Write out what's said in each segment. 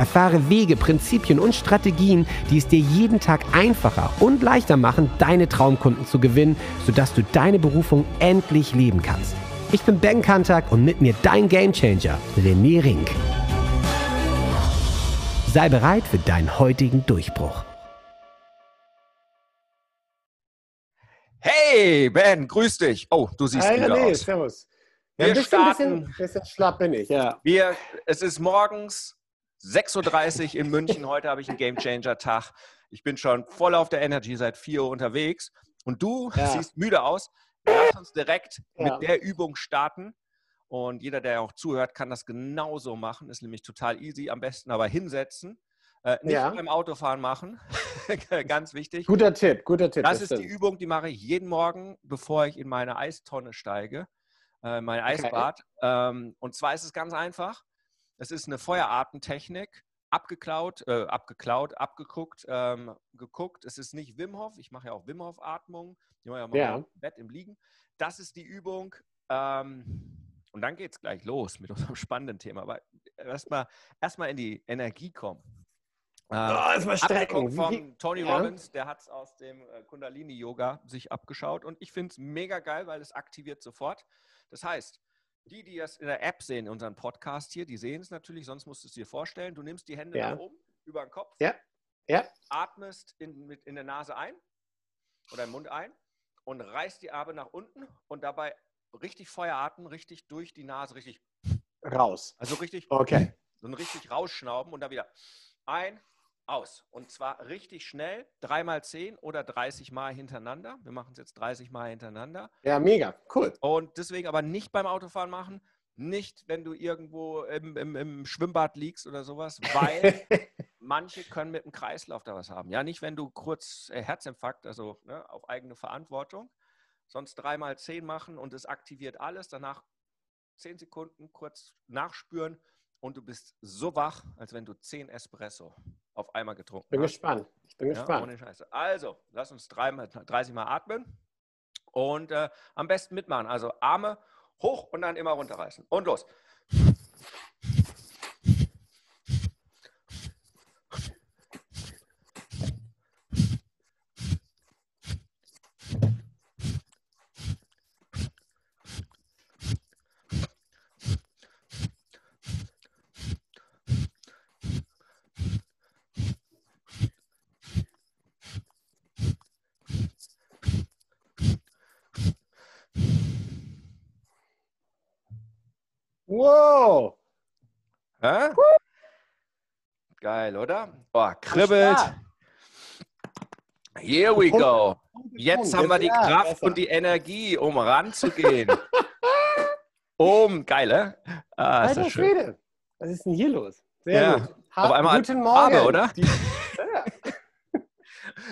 Erfahre Wege, Prinzipien und Strategien, die es dir jeden Tag einfacher und leichter machen, deine Traumkunden zu gewinnen, sodass du deine Berufung endlich leben kannst. Ich bin Ben Kantak und mit mir dein Gamechanger, René Rink. Sei bereit für deinen heutigen Durchbruch. Hey, Ben, grüß dich. Oh, du siehst Hi, wieder René, aus. servus. Wir Ja, ein bisschen, starten. bisschen, bisschen schlapp bin ich, ja. Wir, es ist morgens 6.30 Uhr in München. Heute habe ich einen Gamechanger-Tag. Ich bin schon voll auf der Energy seit 4 Uhr unterwegs. Und du Ja. siehst müde aus. Lass uns direkt Ja. mit der Übung starten. Und jeder, der auch zuhört, kann das genauso machen. Ist nämlich total easy. Am besten aber hinsetzen. Äh, nicht Ja. beim Autofahren machen. Ganz wichtig. Guter Tipp, guter Tipp. Das ist die. Übung, die mache ich jeden Morgen, bevor ich in meine Eistonne steige, äh, mein Okay. Eisbad. Ähm, und zwar ist es ganz einfach. Es ist eine Feueratemtechnik, abgeklaut, äh, abgeklaut, abgeguckt, ähm, geguckt. Es ist nicht Wim Hof. Ich mache ja auch Wim Hof Atmung. Mache ich auch mal Ja. im Bett im Liegen. Das ist die Übung. Ähm, und dann geht es gleich los mit unserem spannenden Thema. Aber erstmal erst mal in die Energie kommen. Ähm, Oh, erstmal strecken. Abgeguckt Wie- von Tony Ja. Robbins, der hat es aus dem äh, Kundalini-Yoga sich abgeschaut und ich finde es mega geil, weil es aktiviert sofort. Das heißt, die, die das in der App sehen, unseren Podcast hier, die sehen es natürlich, sonst musst du es dir vorstellen. Du nimmst die Hände Ja. nach oben, über den Kopf, Ja. Ja. atmest in, mit, in der Nase ein oder im Mund ein und reißt die Arme nach unten und dabei richtig Feuer atmen, richtig durch die Nase, richtig, Raus. also richtig Okay. so ein richtig rausschnauben und dann wieder ein, aus. Und zwar richtig schnell, dreimal zehn oder 30 Mal hintereinander. Wir machen es jetzt 30 Mal hintereinander. Ja, mega. Cool. Und deswegen aber nicht beim Autofahren machen, nicht, wenn du irgendwo im, im, im Schwimmbad liegst oder sowas, weil manche können mit dem Kreislauf da was haben. Ja, nicht, wenn du kurz äh, Herzinfarkt, also ne, auf eigene Verantwortung, sonst dreimal zehn machen und es aktiviert alles. Danach zehn Sekunden kurz nachspüren und du bist so wach, als wenn du zehn Espresso auf einmal getrunken Bin hast. gespannt. Ich bin Ja, gespannt. ohne Scheiße. Also, lass uns dreimal, 30 Mal atmen und äh, am besten mitmachen. Also Arme hoch und dann immer runterreißen. Und los. Wow. Hä? Geil, oder? Oh, kribbelt. Here we go. Jetzt haben wir die Kraft und die Energie, um ranzugehen. um, geil, äh? Ah, ist das schön. Was ist denn hier los? Sehr Ja. gut. Auf einmal Guten Farbe, Morgen. oder? Die, ja.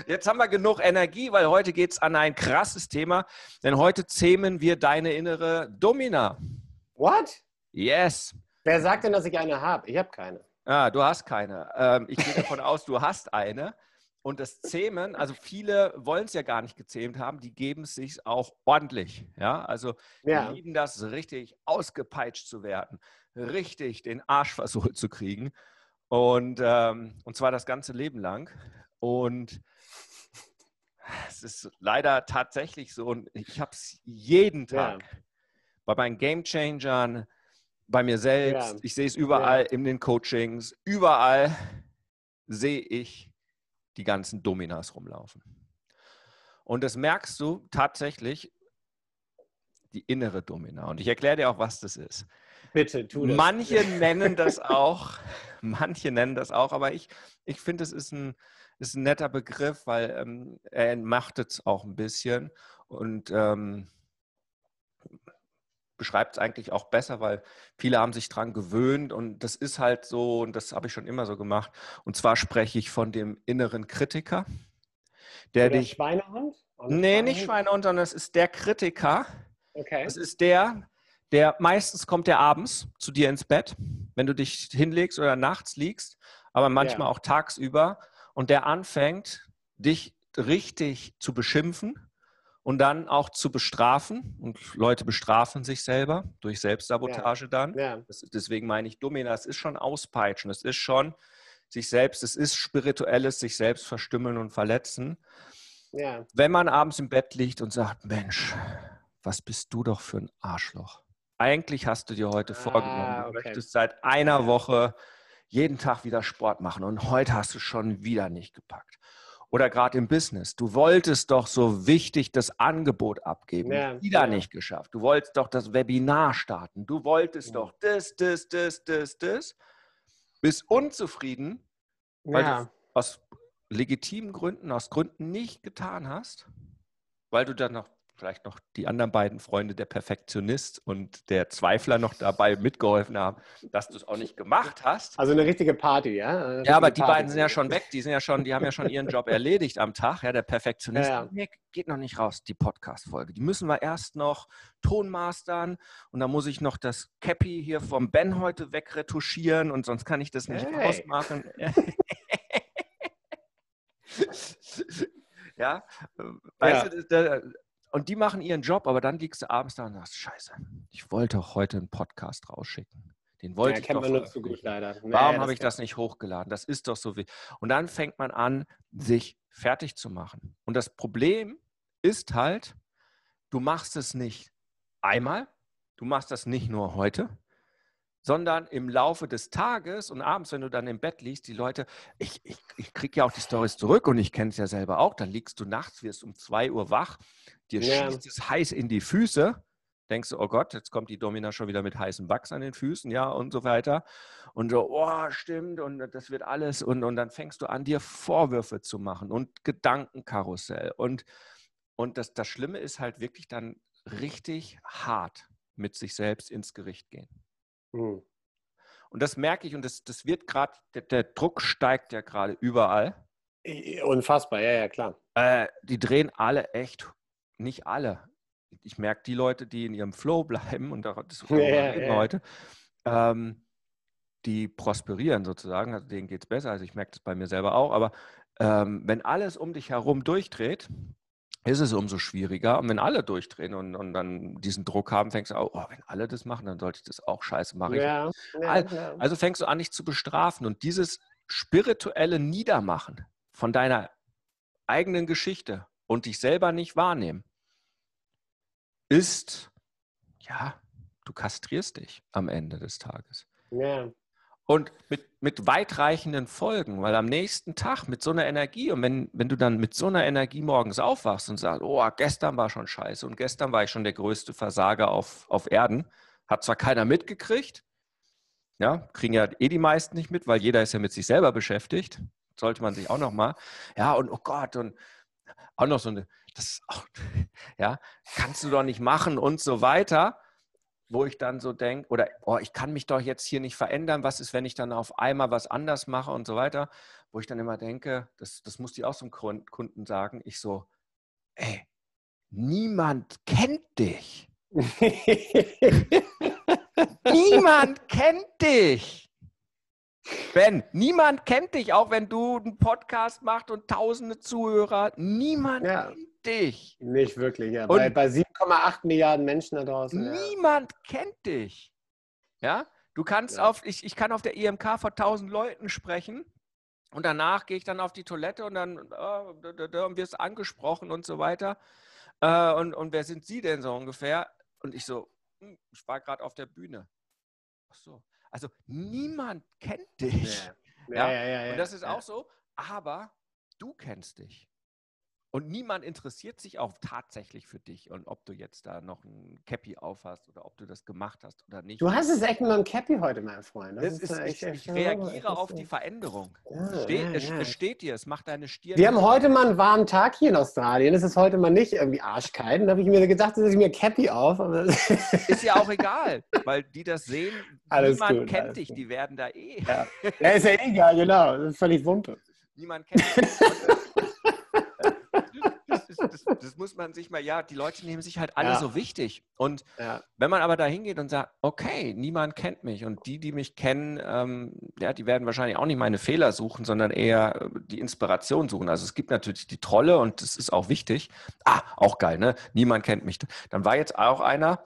Jetzt haben wir genug Energie, weil heute geht es an ein krasses Thema, denn heute zähmen wir deine innere Domina. What? Yes. Wer sagt denn, dass ich eine habe? Ich habe keine. Ah, du hast keine. Ähm, ich gehe davon aus, du hast eine. Und das Zähmen, also viele wollen es ja gar nicht gezähmt haben, die geben es sich auch ordentlich. Ja, also Ja. die lieben das, richtig ausgepeitscht zu werden, richtig den Arsch versohlt zu kriegen. Und, ähm, und zwar das ganze Leben lang. Und es ist leider tatsächlich so, und ich habe es jeden Ja. Tag bei meinen Game Changern, bei mir selbst, Ja. ich sehe es überall in den Coachings, überall sehe ich die ganzen Dominas rumlaufen. Und das merkst du tatsächlich, die innere Domina. Und ich erkläre dir auch, was das ist. Bitte, tu das. Manche nennen das auch, manche nennen das auch, aber ich, ich finde, es ist ein, ist ein netter Begriff, weil ähm, er entmachtet es auch ein bisschen. Und ähm, beschreibt es eigentlich auch besser, weil viele haben sich dran gewöhnt und das ist halt so, und das habe ich schon immer so gemacht. Und zwar spreche ich von dem inneren Kritiker, der Oder dich. Schweinehund? Oder Nee, nicht Schweinehund? Schweinehund, sondern es ist der Kritiker. Okay. Es ist der, der meistens kommt der abends zu dir ins Bett, wenn du dich hinlegst oder nachts liegst, aber manchmal Ja. auch tagsüber und der anfängt, dich richtig zu beschimpfen und dann auch zu bestrafen. Und Leute bestrafen sich selber durch Selbstsabotage dann. Ja. Das, deswegen meine ich, Domina, es ist schon auspeitschen, es ist schon sich selbst, es ist spirituelles, sich selbst verstümmeln und verletzen Ja. wenn man abends im Bett liegt und sagt, Mensch, was bist du doch für ein Arschloch. Eigentlich hast du dir heute Ah, vorgenommen, du okay. möchtest seit einer Ja. Woche jeden Tag wieder Sport machen und heute hast du schon wieder nicht gepackt. Oder gerade im Business, du wolltest doch so wichtig das Angebot abgeben, Ja, wieder ja. nicht geschafft. Du wolltest doch das Webinar starten, du wolltest Ja. doch das, das, das, das, das. Bist unzufrieden, weil du aus legitimen Gründen, aus Gründen nicht getan hast, weil du dann noch vielleicht noch die anderen beiden Freunde, der Perfektionist und der Zweifler noch dabei mitgeholfen haben, dass du es auch nicht gemacht hast. Also eine richtige Party, ja? Eine Ja, aber richtige die Party. beiden sind ja schon weg, die sind ja schon, die haben ja schon ihren Job erledigt am Tag. Ja, der Perfektionist, Ja, ja. geht noch nicht raus, die Podcast-Folge. Die müssen wir erst noch tonmastern und dann muss ich noch das Cappy hier vom Ben heute wegretuschieren und sonst kann ich das nicht Hey. rausmachen. ja, weißt Ja. du, das- da- und die machen ihren Job, aber dann liegst du abends da und sagst, scheiße, ich wollte auch heute einen Podcast rausschicken. Den wollte Ja, ich doch man nur zu gut leider. Nee, Warum habe ich das nicht hochgeladen? Das ist doch so wie. Und dann fängt man an, sich fertig zu machen. Und das Problem ist halt, du machst es nicht einmal, du machst das nicht nur heute, sondern im Laufe des Tages und abends, wenn du dann im Bett liegst, die Leute, ich, ich, ich kriege ja auch die Stories zurück und ich kenne es ja selber auch, dann liegst du nachts, wirst um 2 Uhr wach, dir Ja. schießt es heiß in die Füße, denkst du, oh Gott, jetzt kommt die Domina schon wieder mit heißem Wachs an den Füßen, ja, und so weiter. Und so, oh, stimmt, und das wird alles. Und, und dann fängst du an, dir Vorwürfe zu machen und Gedankenkarussell. Und, und das, das Schlimme ist halt wirklich dann richtig hart mit sich selbst ins Gericht gehen. Hm. Und das merke ich und das, das wird gerade, der, der Druck steigt ja gerade überall. Unfassbar, ja, ja, klar. Äh, die drehen alle echt, nicht alle. Ich merke die Leute, die in ihrem Flow bleiben und das Ja, ja. heute, ähm, die prosperieren sozusagen, also denen geht es besser, also ich merke das bei mir selber auch, aber ähm, wenn alles um dich herum durchdreht, ist es umso schwieriger. Und wenn alle durchdrehen und, und dann diesen Druck haben, fängst du auch, oh, wenn alle das machen, dann sollte ich das auch scheiße machen. Ja, ja. also fängst du an, dich zu bestrafen. Und dieses spirituelle Niedermachen von deiner eigenen Geschichte und dich selber nicht wahrnehmen, ist, ja, du kastrierst dich am Ende des Tages. ja. Und mit, mit weitreichenden Folgen, weil am nächsten Tag mit so einer Energie und wenn, wenn du dann mit so einer Energie morgens aufwachst und sagst, oh, gestern war schon scheiße und gestern war ich schon der größte Versager auf, auf Erden, hat zwar keiner mitgekriegt, ja, kriegen ja eh die meisten nicht mit, weil jeder ist ja mit sich selber beschäftigt, sollte man sich auch noch mal, ja, und oh Gott, und auch noch so eine, das ist auch, ja, kannst du doch nicht machen und so weiter wo ich dann so denke, oder oh, ich kann mich doch jetzt hier nicht verändern, was ist, wenn ich dann auf einmal was anders mache und so weiter, wo ich dann immer denke, das, das muss ich auch zum Kun- Kunden sagen, ich so, ey, niemand kennt dich. Niemand kennt dich. Ben, niemand kennt dich, auch wenn du einen Podcast machst und tausende Zuhörer. Niemand Ja. kennt dich. Nicht wirklich, ja. Bei, bei 7,8 Milliarden Menschen da draußen. Ja. Niemand kennt dich. Ja, du kannst Ja. auf, ich, ich kann auf der IMK vor tausend Leuten sprechen und danach gehe ich dann auf die Toilette und dann da, da, da, und wirst angesprochen und so weiter. Äh, und, und wer sind Sie denn so ungefähr? Und ich so, hm, ich war gerade auf der Bühne. Ach so. Also niemand kennt dich. Ja. Ja, Ja, ja, ja. Und das ist auch so, aber du kennst dich. Und niemand interessiert sich auch tatsächlich für dich und ob du jetzt da noch ein Cappy aufhast oder ob du das gemacht hast oder nicht. Du hast es echt mit einem Cappy heute, mein Freund. Das ist, äh, ich, echt- ich reagiere echt- auf die Veränderung. Ja, Es steht, ja, ja. es steht dir, es macht deine Stirn. Wir haben heute mal einen warmen Tag hier in Australien. Es ist heute mal nicht irgendwie arschkalt. Und da habe ich mir gedacht, dass ich mir Cappy auf. Ist ja auch egal, weil die das sehen, Alles niemand gut, kennt dich, gut. die werden da eh. ja. ja, ist ja egal, genau. Das ist völlig Wumpe. Niemand kennt dich. Das, das muss man sich mal, ja, die Leute nehmen sich halt alle Ja. so wichtig. Und Ja. wenn man aber da hingeht und sagt, okay, niemand kennt mich und die, die mich kennen, ähm, ja, die werden wahrscheinlich auch nicht meine Fehler suchen, sondern eher äh, die Inspiration suchen. Also es gibt natürlich die Trolle und das ist auch wichtig. Ah, auch geil, ne? Niemand kennt mich. Dann war jetzt auch einer,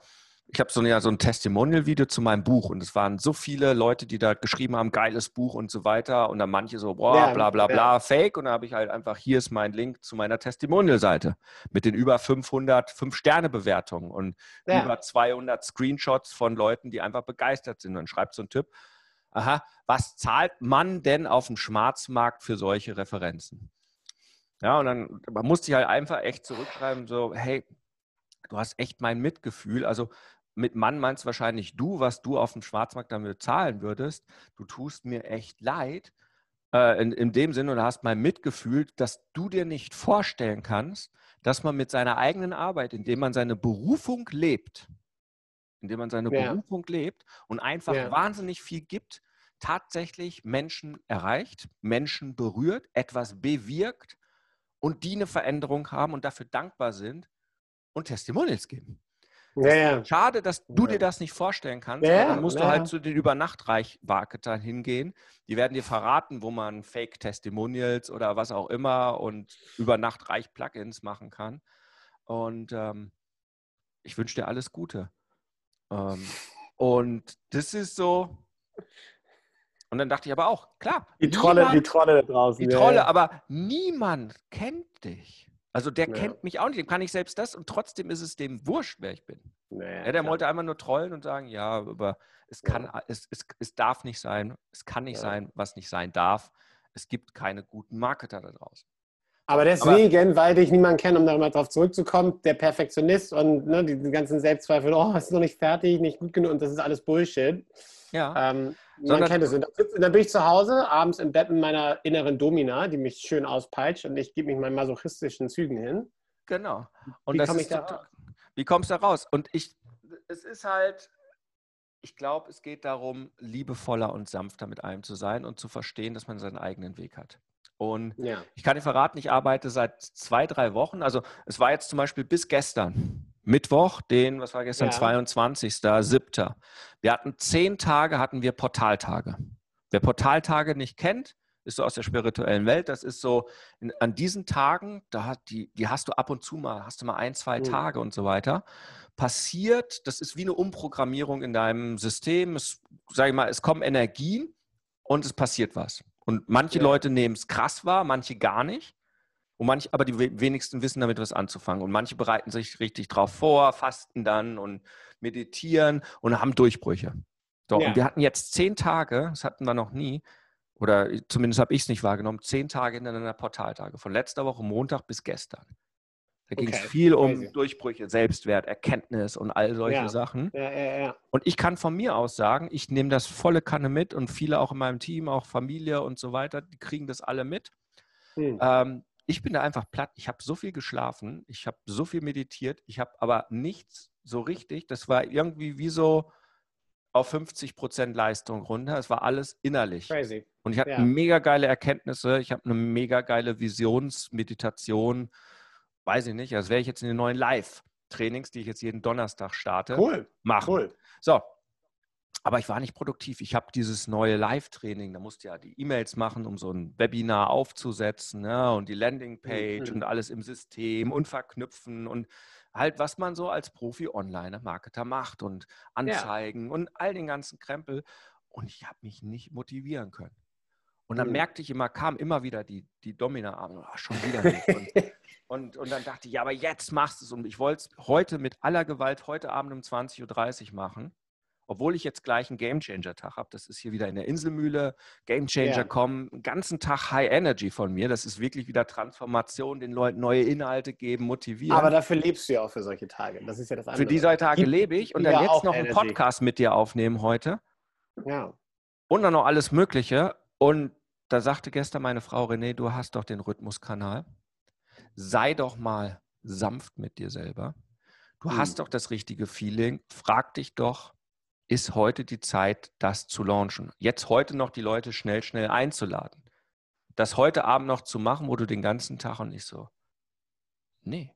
ich habe so, ein- ja, so ein Testimonial-Video zu meinem Buch und es waren so viele Leute, die da geschrieben haben, geiles Buch und so weiter und dann manche so, boah, Ja, bla bla ja. bla, fake und dann habe ich halt einfach, hier ist mein Link zu meiner Testimonial-Seite mit den über 500 Fünf-Sterne-Bewertungen und Ja. über 200 Screenshots von Leuten, die einfach begeistert sind. Und dann schreibt so ein Typ, aha, was zahlt man denn auf dem Schwarzmarkt für solche Referenzen? Ja, und dann man musste ich halt einfach echt zurückschreiben, so, hey, du hast echt mein Mitgefühl. Also mit Mann meinst wahrscheinlich du, was du auf dem Schwarzmarkt damit zahlen würdest. Du tust mir echt leid. Äh, in, in dem Sinne, und du hast mein Mitgefühl, dass du dir nicht vorstellen kannst, dass man mit seiner eigenen Arbeit, indem man seine Berufung lebt, indem man seine Ja. Berufung lebt und einfach Ja. wahnsinnig viel gibt, tatsächlich Menschen erreicht, Menschen berührt, etwas bewirkt und die eine Veränderung haben und dafür dankbar sind und Testimonials geben. Ja. Schade, dass du dir das nicht vorstellen kannst. Dann musst du halt zu den Übernachtreich-Marketern hingehen. Die werden dir verraten, wo man Fake-Testimonials oder was auch immer und Übernachtreich-Plugins machen kann. Und ähm, ich wünsche dir alles Gute. Ähm, und das ist so. Und dann dachte ich aber auch, klar. Die Trolle, niemand- die Trolle da draußen. die Trolle, ja. aber niemand kennt dich. Also der Ja. kennt mich auch nicht, dem kann ich selbst das und trotzdem ist es dem wurscht, wer ich bin. Ja, Ja, der klar. wollte einfach nur trollen und sagen, ja, aber es kann, Ja. es, es, es darf nicht sein, es kann nicht sein, was nicht sein darf. Es gibt keine guten Marketer da draußen. Aber deswegen, weil dich niemand kennt, um da mal drauf zurückzukommen, der Perfektionist und ne, die, die ganzen Selbstzweifel, oh, es ist noch nicht fertig, nicht gut genug und das ist alles Bullshit. Ja, Ähm, man Sondern- kennt es. Und dann- bin ich zu Hause, abends im Bett mit meiner inneren Domina, die mich schön auspeitscht und ich gebe mich meinen masochistischen Zügen hin. genau. Und Wie komme ist ich da? Wie kommst du da raus? Und ich, es ist halt, ich glaube, es geht darum, liebevoller und sanfter mit einem zu sein und zu verstehen, dass man seinen eigenen Weg hat. Und Ja. Ich kann dir verraten, ich arbeite seit zwei, drei Wochen. Also es war jetzt zum Beispiel bis gestern, Mittwoch, den, was war gestern, Ja. 22.07. Wir hatten zehn Tage, hatten wir Portaltage. Wer Portaltage nicht kennt, ist so aus der spirituellen Welt. Das ist so, in, an diesen Tagen, da hat die, die hast du ab und zu mal, hast du mal ein, zwei Mhm. Tage und so weiter. Passiert, das ist wie eine Umprogrammierung in deinem System. Es, sag ich mal, es kommen Energien und es passiert was. Und manche Ja. Leute nehmen es krass wahr, manche gar nicht. Und manche, aber die we- wenigsten wissen damit was anzufangen. Und manche bereiten sich richtig drauf vor, fasten dann und meditieren und haben Durchbrüche. So, Ja. und wir hatten jetzt zehn Tage, das hatten wir noch nie, oder zumindest habe ich es nicht wahrgenommen, zehn Tage hintereinander Portaltage, von letzter Woche Montag bis gestern. Da ging es Okay, viel um crazy. Durchbrüche, Selbstwert, Erkenntnis und all solche Ja. Sachen. Ja. Und ich kann von mir aus sagen, ich nehme das volle Kanne mit und viele auch in meinem Team, auch Familie und so weiter, die kriegen das alle mit. Hm. Ähm, ich bin da einfach platt. Ich habe so viel geschlafen, ich habe so viel meditiert, ich habe aber nichts so richtig. Das war irgendwie wie so auf 50 Prozent Leistung runter. Es war alles innerlich. Crazy. Und ich hatte Ja. mega geile Erkenntnisse. Ich habe eine mega geile Visionsmeditation. Weiß ich nicht. Das wäre ich jetzt in den neuen Live-Trainings, die ich jetzt jeden Donnerstag starte, Cool, machen. cool. So. Aber ich war nicht produktiv. Ich habe dieses neue Live-Training, da musste ja die E-Mails machen, um so ein Webinar aufzusetzen ne? und die Landingpage Mhm. und alles im System und verknüpfen und halt, was man so als Profi-Online-Marketer macht und Anzeigen und all den ganzen Krempel. Und ich habe mich nicht motivieren können. Und dann Mhm. merkte ich immer, kam immer wieder die, die Domina an, oh, schon wieder nicht. Und, und, und dann dachte ich, ja, aber jetzt machst du es. Und ich wollte es heute mit aller Gewalt heute Abend um 20.30 Uhr machen. Obwohl ich jetzt gleich einen Gamechanger-Tag habe. Das ist hier wieder in der Inselmühle. Gamechanger Ja. kommen, einen ganzen Tag High Energy von mir. Das ist wirklich wieder Transformation, den Leuten neue Inhalte geben, motivieren. Aber dafür lebst du ja auch für solche Tage. Das ist ja das andere. Für die zwei Tage lebe ich und dann jetzt noch einen Energy. Podcast mit dir aufnehmen heute Ja. und dann noch alles Mögliche. Und da sagte gestern meine Frau René, du hast doch den Rhythmuskanal. Sei doch mal sanft mit dir selber. Du Hm. hast doch das richtige Feeling. Frag dich doch, ist heute die Zeit, das zu launchen? Jetzt heute noch die Leute schnell, schnell einzuladen. Das heute Abend noch zu machen, wo du den ganzen Tag und nicht so, nee.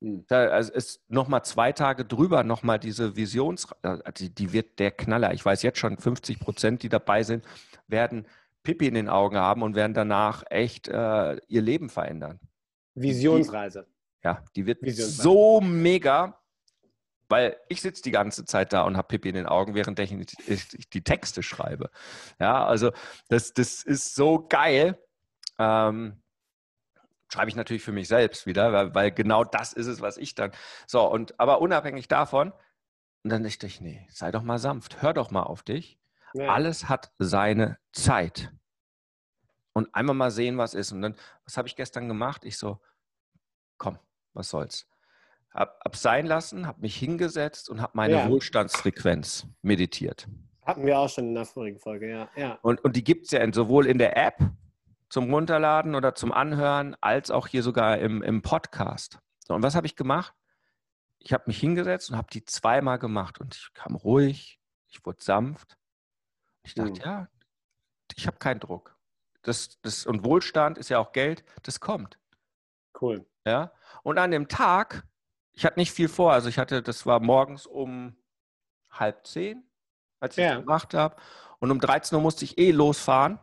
Hm. Da, also ist nochmal zwei Tage drüber, nochmal diese Visions, äh, die, die wird der Knaller. Ich weiß jetzt schon, 50 Prozent, die dabei sind, werden Pipi in den Augen haben und werden danach echt äh, ihr Leben verändern. Visionsreise. Ja, die wird so mega, weil ich sitze die ganze Zeit da und habe Pipi in den Augen, während ich ich die Texte schreibe. Ja, also das, das ist so geil. Ähm, schreibe ich natürlich für mich selbst wieder, weil, weil genau das ist es, was ich dann. So, und aber unabhängig davon, und dann dachte ich, nee, sei doch mal sanft, hör doch mal auf dich. Ja. Alles hat seine Zeit. Und einmal mal sehen, was ist. Und dann, was habe ich gestern gemacht? Ich so, komm, was soll's. Hab, hab sein lassen, habe mich hingesetzt und habe meine Ja. Wohlstandsfrequenz meditiert. Hatten wir auch schon in der vorigen Folge, ja. ja. Und, und die gibt es ja in, sowohl in der App zum Runterladen oder zum Anhören, als auch hier sogar im, im Podcast. So, und was habe ich gemacht? Ich habe mich hingesetzt und habe die zweimal gemacht und ich kam ruhig, ich wurde sanft. Ich dachte, Hm. ja, ich habe keinen Druck. Das, das, und Wohlstand ist ja auch Geld, das kommt. Cool. Ja? Und an dem Tag, ich hatte nicht viel vor, also ich hatte, das war morgens um halb zehn, als ich Ja. das gemacht habe. Und um 13 Uhr musste ich eh losfahren,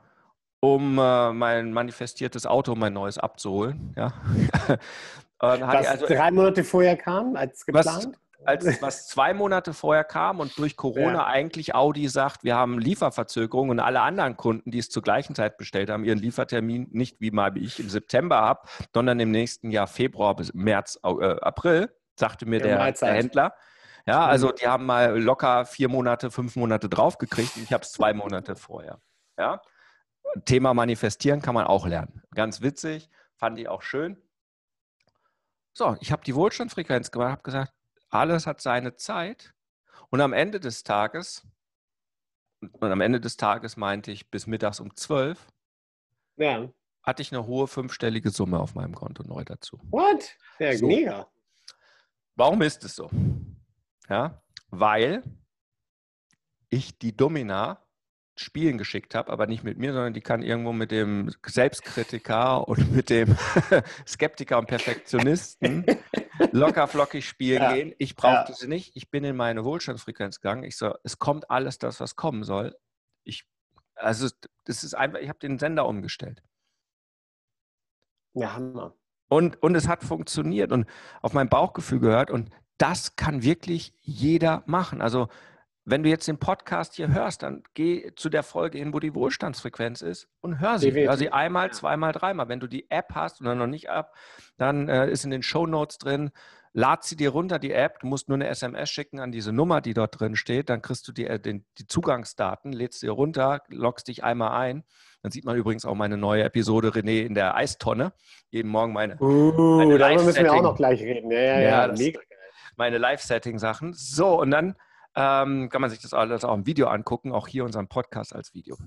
um äh, mein manifestiertes Auto, mein neues abzuholen. Ja? Was also, drei Monate vorher kam, als Was- geplant? als was zwei Monate vorher kam und durch Corona Ja. eigentlich Audi sagt, wir haben Lieferverzögerung und alle anderen Kunden, die es zur gleichen Zeit bestellt haben, ihren Liefertermin nicht wie mal wie ich im September habe, sondern im nächsten Jahr Februar bis März, äh, April, sagte mir der, Mahlzeit. der Händler. Ja, also die haben mal locker vier Monate, fünf Monate draufgekriegt und ich habe es zwei Monate vorher. Ja. Thema Manifestieren kann man auch lernen. Ganz witzig, fand ich auch schön. So, ich habe die Wohlstandsfrequenz gemacht, habe gesagt, alles hat seine Zeit. Und am Ende des Tages, und am Ende des Tages meinte ich bis mittags um 12, Ja. hatte ich eine hohe fünfstellige Summe auf meinem Konto neu dazu. What? Ja, So. mega. Warum ist es so? Ja, weil ich die Domina spielen geschickt habe, aber nicht mit mir, sondern die kann irgendwo mit dem Selbstkritiker und mit dem Skeptiker und Perfektionisten locker flockig spielen Ja. gehen. Ich brauchte Ja. sie nicht. Ich bin in meine Wohlstandsfrequenz gegangen. Ich so, es kommt alles das, was kommen soll. Ich, also das ist einfach, ich habe den Sender umgestellt. Ja, Hammer. Und, und es hat funktioniert und auf mein Bauchgefühl gehört. Und das kann wirklich jeder machen. Also, wenn du jetzt den Podcast hier hörst, dann geh zu der Folge hin, wo die Wohlstandsfrequenz ist und hör sie. Hör sie einmal, zweimal, dreimal. Wenn du die App hast oder noch nicht ab, dann äh, ist in den Show Notes drin. Lad sie dir runter, die App. Du musst nur eine SMS schicken an diese Nummer, die dort drin steht. Dann kriegst du die, äh, den, die Zugangsdaten, lädst sie dir runter, loggst dich einmal ein. Dann sieht man übrigens auch meine neue Episode René in der Eistonne. Jeden Morgen meine Uh, Eine darüber müssen wir auch noch gleich reden. Ja, ja, Ja, ja. das- meine Live-Setting-Sachen. So, und dann ähm, kann man sich das alles auch im Video angucken, auch hier unseren Podcast als Video.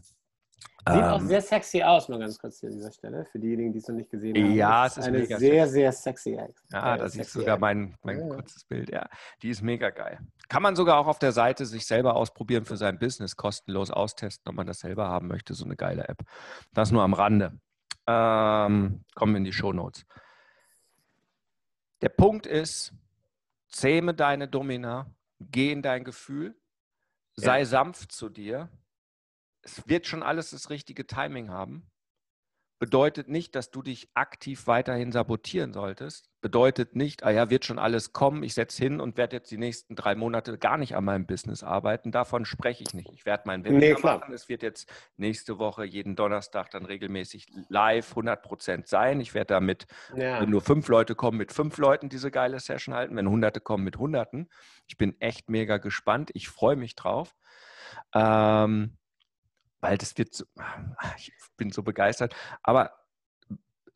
Sieht auch Ähm, sehr sexy aus, mal ganz kurz hier an dieser Stelle, für diejenigen, die es noch nicht gesehen haben. Ja, es ist eine mega sehr, sehr sexy Act. ja, äh, da du sogar mein, mein Ja, ja. kurzes Bild. Ja, die ist mega geil. Kann man sogar auch auf der Seite sich selber ausprobieren für sein Business, kostenlos austesten, ob man das selber haben möchte. So eine geile App. Das nur am Rande. Ähm, kommen in die Show Notes. Der Punkt ist, zähme deine Domina, geh in dein Gefühl, sei Ja. sanft zu dir. Es wird schon alles das richtige Timing haben. bedeutet nicht, dass du dich aktiv weiterhin sabotieren solltest. Bedeutet nicht, ah ja, wird schon alles kommen, ich setze hin und werde jetzt die nächsten drei Monate gar nicht an meinem Business arbeiten. Davon spreche ich nicht. Ich werde mein Webinar Nee, machen. Es wird jetzt nächste Woche jeden Donnerstag dann regelmäßig live 100 Prozent sein. Ich werde damit, Ja. wenn nur fünf Leute kommen, mit fünf Leuten diese geile Session halten. Wenn Hunderte kommen, mit Hunderten. Ich bin echt mega gespannt. Ich freue mich drauf. Ähm, weil das wird so, ich bin so begeistert. Aber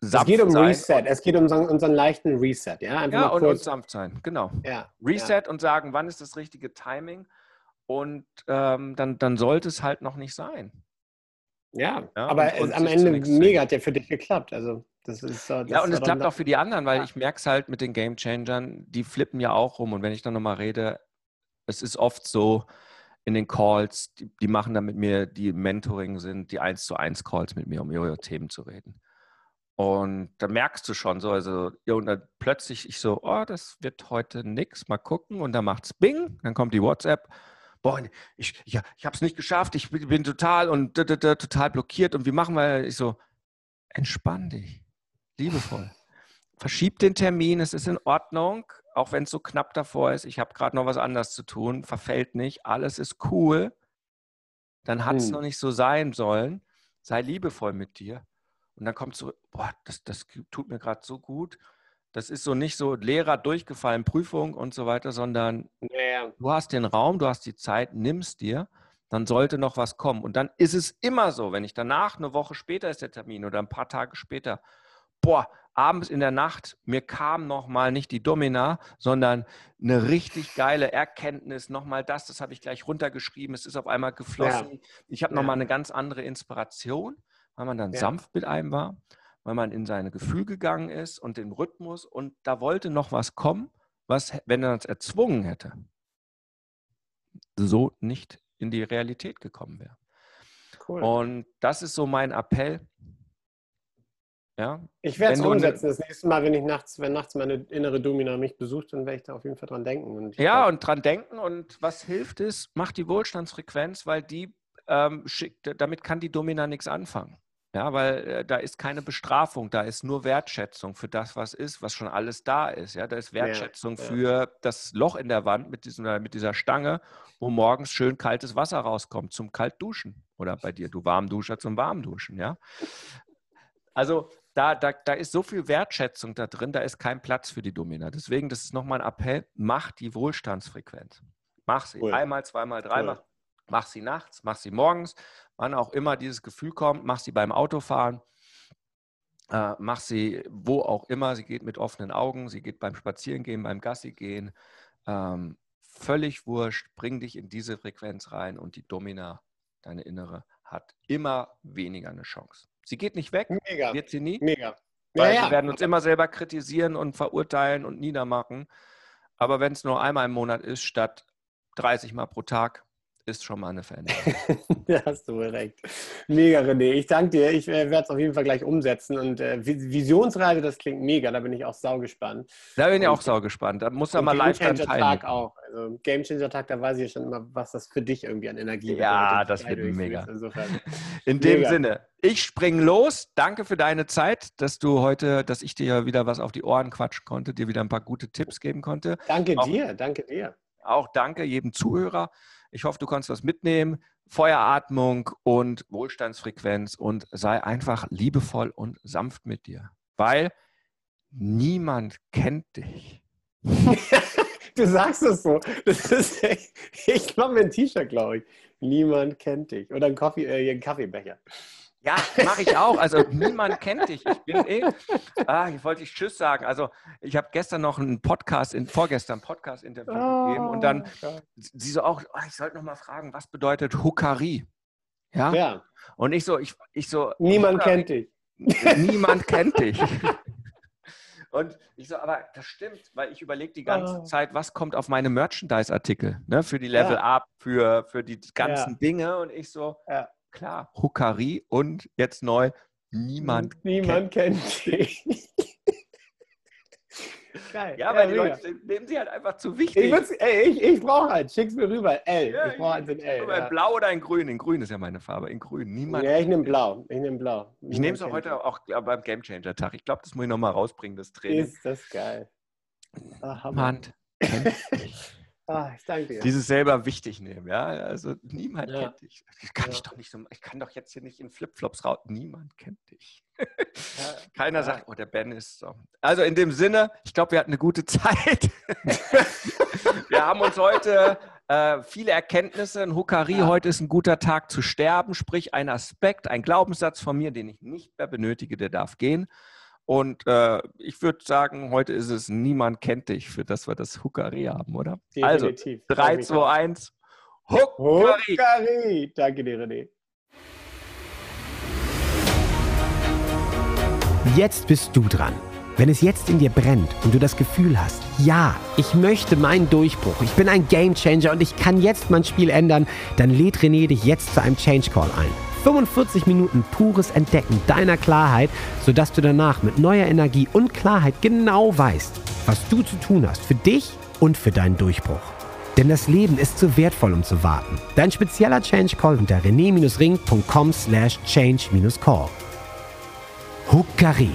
Es sanft geht um sein Reset. Es geht um unseren, leichten Reset. Ja, einfach ja, und, und sanft sein, genau. ja. Reset und sagen, wann ist das richtige Timing? Und ähm, dann, dann sollte es halt noch nicht sein. Ja, Ja, aber und- es, und am Ende mega hat ja für dich geklappt. Also das ist das Ja, und es klappt auch für die anderen, weil Ja. ich merke es halt mit den Game Changern, die flippen ja auch rum. Und wenn ich dann nochmal rede, es ist oft so in den Calls, die, die machen dann mit mir, die Mentoring sind, die 1 zu 1 Calls mit mir, um über Themen zu reden. Und da merkst du schon so, also, ja, und dann plötzlich ich so, oh, das wird heute nix, mal gucken. Und dann macht's Bing, dann kommt die WhatsApp. Boah, ich, ja, ich habe es nicht geschafft, ich bin, bin total und total blockiert. Und wie machen wir? Ich so, entspann dich, liebevoll. Verschieb den Termin, es ist in Ordnung, auch wenn es so knapp davor ist. Ich habe gerade noch was anderes zu tun, verfällt nicht, alles ist cool. Dann hat es Hm. noch nicht so sein sollen. Sei liebevoll mit dir. Und dann kommt so, boah, das, das tut mir gerade so gut. Das ist so nicht so Lehrer durchgefallen, Prüfung und so weiter, sondern Ja, du hast den Raum, du hast die Zeit, nimmst dir, dann sollte noch was kommen. Und dann ist es immer so, wenn ich danach, eine Woche später ist der Termin oder ein paar Tage später, boah, abends in der Nacht, mir kam nochmal nicht die Domina, sondern eine richtig geile Erkenntnis, nochmal das, das habe ich gleich runtergeschrieben, es ist auf einmal geflossen. Ich habe Ja. nochmal eine ganz andere Inspiration, weil man dann Ja. sanft mit einem war, weil man in seine Gefühl gegangen ist und den Rhythmus und da wollte noch was kommen, was, wenn er uns erzwungen hätte, so nicht in die Realität gekommen wäre. Cool. Und das ist so mein Appell. Ja, ich werde es umsetzen. Das nächste Mal, wenn ich nachts, wenn nachts meine innere Domina mich besucht, dann werde ich da auf jeden Fall dran denken. Und ja, glaub, und dran denken. Und was hilft ist, mach die Wohlstandsfrequenz, weil die ähm, schickt, damit kann die Domina nichts anfangen. Ja, weil äh, da ist keine Bestrafung, da ist nur Wertschätzung für das, was ist, was schon alles da ist. Ja, da ist Wertschätzung ja. für das Loch in der Wand mit, diesem, mit dieser Stange, wo morgens schön kaltes Wasser rauskommt zum Kaltduschen. Oder bei dir, du Warmduscher zum Warmduschen, ja. Also da, da, da ist so viel Wertschätzung da drin, da ist kein Platz für die Domina. Deswegen, das ist nochmal ein Appell, mach die Wohlstandsfrequenz. Mach sie Cool. einmal, zweimal, dreimal. Mach sie nachts, mach sie morgens, wann auch immer dieses Gefühl kommt, mach sie beim Autofahren, äh, mach sie wo auch immer. Sie geht mit offenen Augen, sie geht beim Spazierengehen, beim Gassi gehen. Ähm, völlig wurscht, bring dich in diese Frequenz rein und die Domina, deine innere, hat immer weniger eine Chance. Sie geht nicht weg, Mega. wird sie nie, Mega. weil ja, wir ja. werden uns immer selber kritisieren und verurteilen und niedermachen. Aber wenn es nur einmal im Monat ist, statt 30 Mal pro Tag, ist schon mal eine Veränderung. Da hast du wohl recht. Mega, René. Ich danke dir. Ich äh, werde es auf jeden Fall gleich umsetzen. Und äh, Vis- Visionsreise, das klingt mega. Da bin ich auch saugespannt. Da bin ich auch Und- sau gespannt. Da muss er mal live dann Game Changer teilnehmen. Tag auch. Also Game Changer Tag, da weiß ich ja schon immer, was das für dich irgendwie an Energie Ja, bedeutet, das wird du dich mega. In dem Mega. Sinne, ich spring los. Danke für deine Zeit, dass du heute, dass ich dir wieder was auf die Ohren quatschen konnte, dir wieder ein paar gute Tipps geben konnte. Danke Auch- dir, danke dir. Auch danke jedem Zuhörer. Ich hoffe, du kannst was mitnehmen. Feueratmung und Wohlstandsfrequenz und sei einfach liebevoll und sanft mit dir, weil niemand kennt dich. Du sagst es so. Das ist echt, ich mir ein T-Shirt, glaube ich. Niemand kennt dich. Oder ein, Coffee, äh, ein Kaffeebecher. Ja, mache ich auch. Also niemand kennt dich. Ich bin eh. Ah, ich wollte ich Tschüss sagen. Also ich habe gestern noch einen Podcast, in, vorgestern ein Podcast-Interview gegeben und dann Ah, sie so auch, ah, ich sollte noch mal fragen, was bedeutet Hukari? Ja? Ja, Und ich so, ich, ich so, niemand Hukari, kennt dich. Niemand kennt dich. Und ich so, aber das stimmt, weil ich überlege die ganze Ah. Zeit, was kommt auf meine Merchandise-Artikel, ne? Für die Level Up, für, für die ganzen Ja. Dinge. Und ich so, Ja. Klar, Hukari und jetzt neu, niemand. Niemand kennt dich. Geil. Ja, weil die mega. Leute nehmen sie halt einfach zu Ich, wichtig. würd's- ey, ich, ich brauche einen. Schick's mir rüber. L. Ja, ich brauche einen in L. Ja. Blau oder in Grün? In Grün ist ja meine Farbe. In Grün. Niemand. ja, ich nehme blau. Ich nehme blau. Ich nehme es auch heute auch beim Game Changer Tag. Ich glaube, das muss ich nochmal rausbringen, das Training. Ist das geil. Ah, Hammer. Ah, ich danke dir. Dieses selber wichtig nehmen, ja. Also niemand Ja. kennt dich. Kann Ja. ich doch nicht so. Ich kann doch jetzt hier nicht in Flipflops raus. Niemand kennt dich. Ja. Keiner sagt, oh, der Ben ist so. Also in dem Sinne, ich glaube, wir hatten eine gute Zeit. wir haben uns heute äh, viele Erkenntnisse. Ein Hukari, heute ist ein guter Tag zu sterben, sprich ein Aspekt, ein Glaubenssatz von mir, den ich nicht mehr benötige, der darf gehen. Und äh, ich würde sagen, heute ist es niemand kennt dich, für das wir das Hukari haben, oder? Also, Definitiv. 3, 2, 1. Hukari! Hukari. Danke dir, René. Jetzt bist du dran. Wenn es jetzt in dir brennt und du das Gefühl hast, ja, ich möchte meinen Durchbruch, ich bin ein Gamechanger und ich kann jetzt mein Spiel ändern, dann lädt René dich jetzt zu einem Change Call ein. 45 Minuten pures Entdecken deiner Klarheit, sodass du danach mit neuer Energie und Klarheit genau weißt, was du zu tun hast für dich und für deinen Durchbruch. Denn das Leben ist zu wertvoll, um zu warten. Dein spezieller Change Call unter rené-ring.com slash change-call. Hukari.